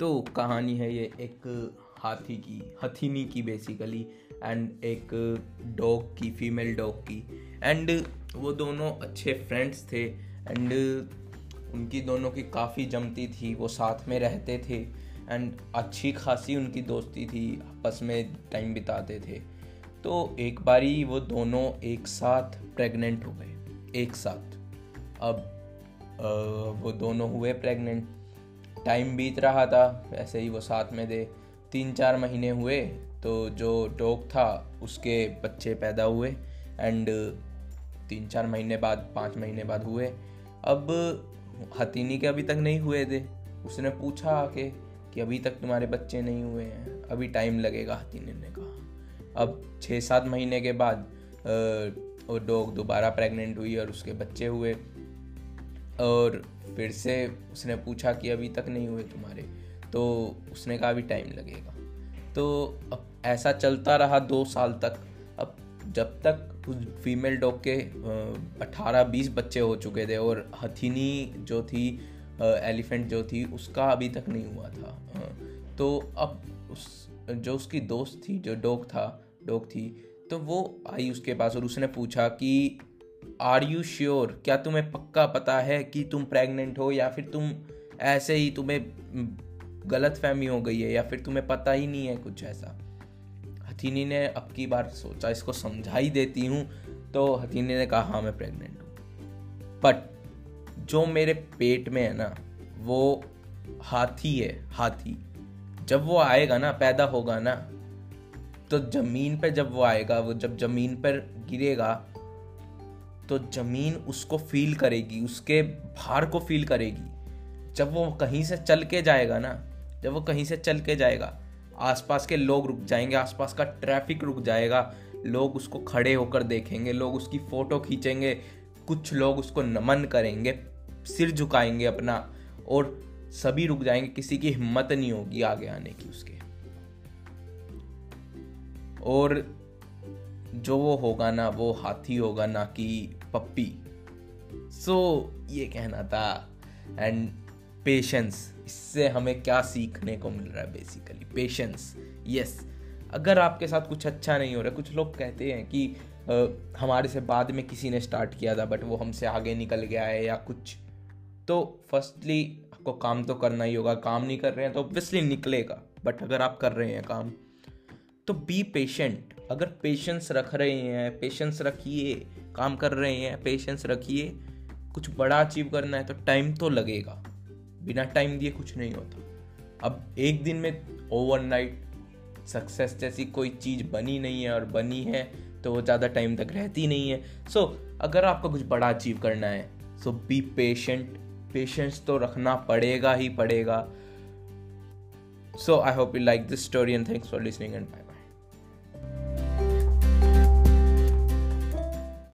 तो कहानी है ये एक हाथी की हथीनी की बेसिकली एंड एक डॉग की फीमेल डॉग की. एंड वो दोनों अच्छे फ्रेंड्स थे एंड उनकी दोनों की काफ़ी जमती थी वो साथ में रहते थे एंड अच्छी खासी उनकी दोस्ती थी आपस में टाइम बिताते थे. तो एक बारी वो दोनों एक साथ प्रेग्नेंट हो गए एक साथ. अब आ, वो दोनों हुए प्रेग्नेंट टाइम बीत रहा था ऐसे ही वो साथ में थे। तीन चार महीने हुए तो जो डॉग था, उसके बच्चे पैदा हुए एंड तीन चार महीने बाद, पाँच महीने बाद हुए। अब हथीनी के अभी तक नहीं हुए थे। उसने पूछा आके कि अभी तक तुम्हारे बच्चे नहीं हुए हैं। अभी टाइम लगेगा हथीनी ने कहा। अब छः सात महीने के बाद वो डॉग दोबारा प्रेग्नेंट हुई और उसके बच्चे हुए। और फिर से उसने पूछा कि अभी तक नहीं हुए तुम्हारे तो उसने कहा अभी टाइम लगेगा। तो अब ऐसा चलता रहा दो साल तक। अब जब तक उस फीमेल डॉग के अठारह बीस बच्चे हो चुके थे और हथीनी जो थी एलिफेंट जो थी, उसका अभी तक नहीं हुआ था। तो अब उस, जो उसकी दोस्त थी, जो डॉग था डॉग थी तो वो आई उसके पास और उसने पूछा कि आर यू श्योर क्या तुम्हें पक्का पता है कि तुम प्रेग्नेंट हो या फिर तुम ऐसे ही तुम्हें गलत फहमी हो गई है या फिर तुम्हें पता ही नहीं है कुछ ऐसा? हथीनी ने अब की बार सोचा, इसको समझा ही देती हूँ तो हथीनी ने कहा हाँ मैं प्रेग्नेंट हूँ। बट जो मेरे पेट में है ना, वो हाथी है, हाथी। जब वो आएगा ना, पैदा होगा ना तो ज़मीन पे जब वो आएगा, वो जब ज़मीन पर गिरेगा तो ज़मीन उसको फील करेगी, उसके भार को फील करेगी। जब वो कहीं से चल के जाएगा ना, जब वो कहीं से चल के जाएगा, आसपास के लोग रुक जाएँगे, आसपास का ट्रैफ़िक रुक जाएगा, लोग उसको खड़े होकर देखेंगे, लोग उसकी फ़ोटो खींचेंगे, कुछ लोग उसको नमन करेंगे, सिर झुकाएँगे अपना, और सभी रुक जाएँगे, किसी की हिम्मत नहीं होगी आगे आने की उसके। और जो वो होगा ना, वो हाथी होगा ना कि पप्पी सो so, ये कहना था एंड पेशेंस इससे हमें क्या सीखने को मिल रहा है बेसिकली पेशेंस यस अगर आपके साथ कुछ अच्छा नहीं हो रहा कुछ लोग कहते हैं कि आ, हमारे से बाद में किसी ने स्टार्ट किया था बट वो हमसे आगे निकल गया है या कुछ। तो फर्स्टली आपको काम तो करना ही होगा। काम नहीं कर रहे हैं तो ऑब्वियसली निकलेगा बट अगर आप कर रहे हैं काम तो बी पेशेंट अगर पेशेंस रख रहे हैं पेशेंस रखिए काम कर रहे हैं पेशेंस रखिए कुछ बड़ा अचीव करना है तो टाइम तो लगेगा। बिना टाइम दिए कुछ नहीं होता। अब एक दिन में ओवरनाइट सक्सेस जैसी कोई चीज़ बनी नहीं है और बनी है तो वो ज़्यादा टाइम तक रहती नहीं है। सो so, अगर आपको कुछ बड़ा अचीव करना है सो बी पेशेंट पेशेंस तो रखना पड़ेगा ही पड़ेगा। So I hope you like this story and thanks for listening and bye